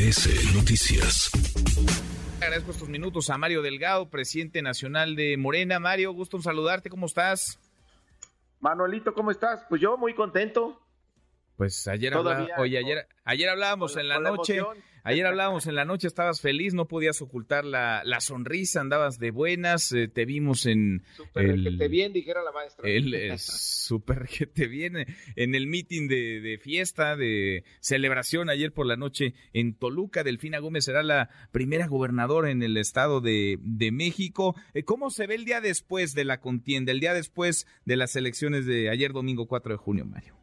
MBS Noticias. Agradezco estos minutos a Mario Delgado, presidente nacional de Morena. Mario, gusto en saludarte, ¿cómo estás? Manuelito, ¿cómo estás? Pues yo muy contento. Pues ayer, oye, ayer, ayer hablábamos en la noche. Ayer hablábamos en la noche, estabas feliz, no podías ocultar la, la sonrisa, andabas de buenas, eh, te vimos en... Super el, que te bien, dijera la maestra. El, es súper que te viene en el meeting de, de, fiesta, de celebración ayer por la noche en Toluca. Delfina Gómez será la primera gobernadora en el estado de, de México. Eh, ¿Cómo se ve el día después de la contienda, el día después de las elecciones de ayer domingo 4 de junio, Mario?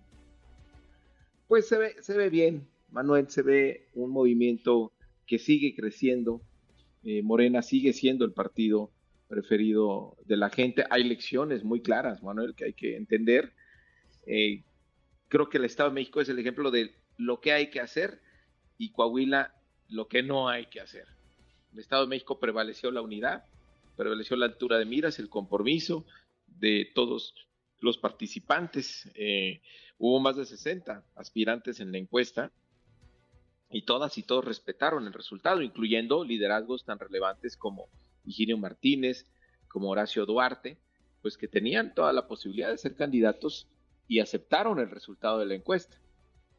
Pues se ve, se ve bien, Manuel, se ve un movimiento que sigue creciendo. Eh, Morena sigue siendo el partido preferido de la gente. Hay lecciones muy claras, Manuel, que hay que entender. Eh, creo que el Estado de México es el ejemplo de lo que hay que hacer y Coahuila lo que no hay que hacer. El Estado de México prevaleció la unidad, prevaleció la altura de miras, el compromiso de todos los participantes. Eh, hubo más de 60 aspirantes en la encuesta y todas y todos respetaron el resultado, incluyendo liderazgos tan relevantes como Higinio Martínez, como Horacio Duarte, pues que tenían toda la posibilidad de ser candidatos y aceptaron el resultado de la encuesta.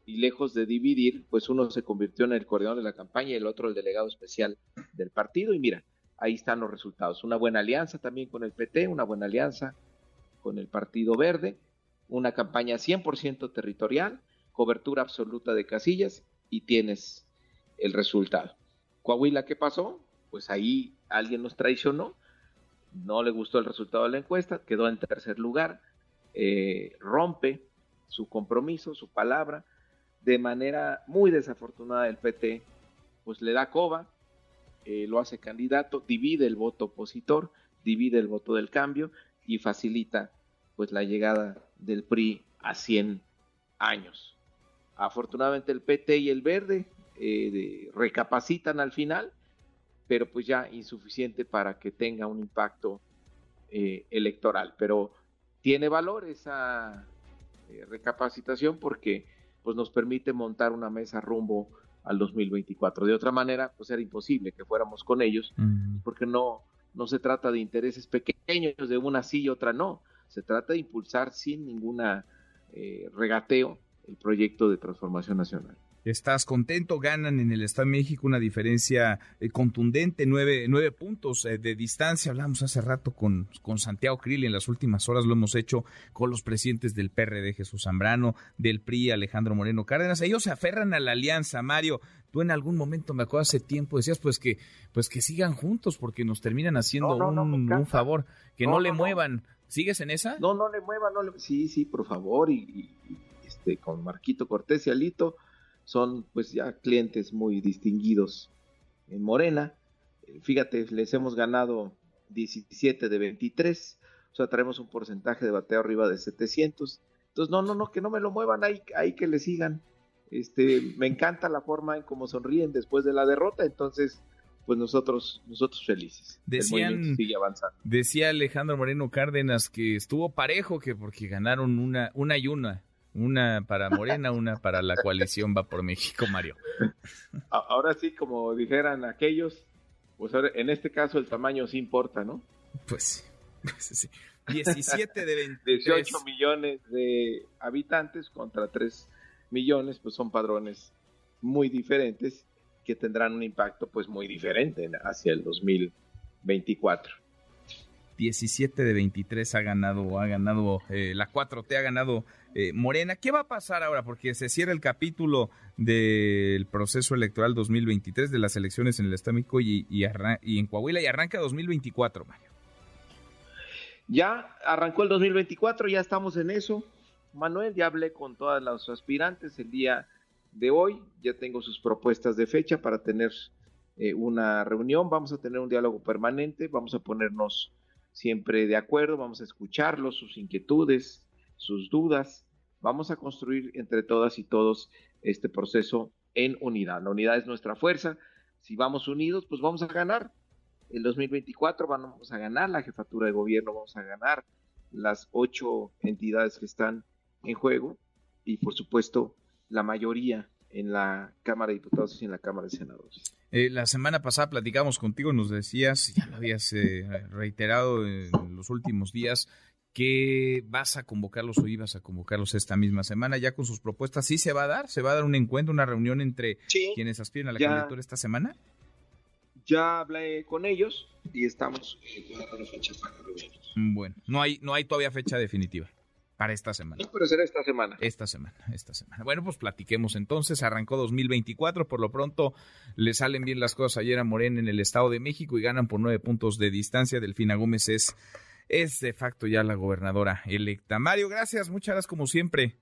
Y lejos de dividir, pues uno se convirtió en el coordinador de la campaña y el otro el delegado especial del partido. Y mira, ahí están los resultados. Una buena alianza también con el PT, una buena alianza con el Partido Verde, una campaña 100% territorial, cobertura absoluta de casillas y tienes el resultado. Coahuila, ¿qué pasó? Pues ahí alguien nos traicionó, no le gustó el resultado de la encuesta, quedó en tercer lugar, eh, rompe su compromiso, su palabra, de manera muy desafortunada el PT, pues le da coba, eh, lo hace candidato, divide el voto opositor, divide el voto del cambio y facilita pues la llegada del PRI a 100 años. Afortunadamente el PT y el Verde eh, recapacitan al final, pero pues ya insuficiente para que tenga un impacto eh, electoral. Pero tiene valor esa eh, recapacitación porque pues nos permite montar una mesa rumbo al 2024. De otra manera, pues era imposible que fuéramos con ellos, porque no, no se trata de intereses pequeños, de una sí y otra no. Se trata de impulsar sin ninguna regateo el proyecto de transformación nacional. ¿Estás contento? Ganan en el Estado de México una diferencia eh, contundente, nueve, nueve puntos eh, de distancia. Hablamos hace rato con, con Santiago Krill, en las últimas horas lo hemos hecho con los presidentes del PRD, Jesús Zambrano, del PRI, Alejandro Moreno Cárdenas. Ellos se aferran a la alianza, Mario. Tú en algún momento, me acuerdo hace tiempo, decías pues que, pues que sigan juntos porque nos terminan haciendo un, favor, que no, le muevan. ¿Sigues en esa? No, no le muevan, no le... Sí, sí, por favor, y este, con Marquito Cortés y Alito, son pues ya clientes muy distinguidos en Morena. Eh, fíjate, les hemos ganado 17 de 23, o sea, traemos un porcentaje de bateo arriba de 700. Entonces, no, no, no, que no me lo muevan, ahí, ahí que le sigan. Este, me encanta la forma en cómo sonríen después de la derrota, entonces pues nosotros, nosotros felices. Decían, sigue avanzando. Decía Alejandro Moreno Cárdenas que estuvo parejo, que porque ganaron una, una y una. Una para Morena, una para la coalición Va por México, Mario. Ahora sí, como dijeran aquellos, pues en este caso el tamaño sí importa, ¿no? Pues, pues sí. 17 de 23. 18 millones de habitantes contra 3 millones, pues son padrones muy diferentes que tendrán un impacto pues muy diferente hacia el 2024. 17 de 23 ha ganado, ha ganado eh, la 4T, ha ganado eh, Morena. ¿Qué va a pasar ahora? Porque se cierra el capítulo del proceso electoral 2023 de las elecciones en el Estado de México y, y, en Coahuila y arranca 2024, Mario. Ya arrancó el 2024, ya estamos en eso. Manuel, ya hablé con todas las aspirantes el día de hoy, ya tengo sus propuestas de fecha para tener eh, una reunión, vamos a tener un diálogo permanente, vamos a ponernos siempre de acuerdo, vamos a escucharlos, sus inquietudes, sus dudas, vamos a construir entre todas y todos este proceso en unidad. La unidad es nuestra fuerza, si vamos unidos, pues vamos a ganar. El 2024 vamos a ganar la jefatura de gobierno, vamos a ganar las ocho entidades que están en juego y por supuesto la mayoría en la Cámara de Diputados y en la Cámara de Senadores. Eh, la semana pasada platicamos contigo, nos decías, ya lo habías eh, reiterado en los últimos días, que vas a convocarlos o ibas a convocarlos esta misma semana ya con sus propuestas. ¿Sí se va a dar? ¿Se va a dar un encuentro, una reunión entre quienes aspiran a la candidatura esta semana? Ya hablé con ellos y estamos Bueno, no hay, no hay todavía fecha definitiva para esta semana. No, pero será esta semana. Esta semana, esta semana. Bueno, pues platiquemos entonces. Arrancó 2024, por lo pronto le salen bien las cosas ayer a Morena en el Estado de México y ganan por nueve puntos de distancia. Delfina Gómez es, es de facto ya la gobernadora electa. Mario, gracias, muchas gracias como siempre.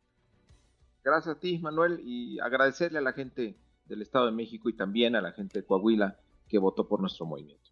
Gracias a ti, Manuel, y agradecerle a la gente del Estado de México y también a la gente de Coahuila que votó por nuestro movimiento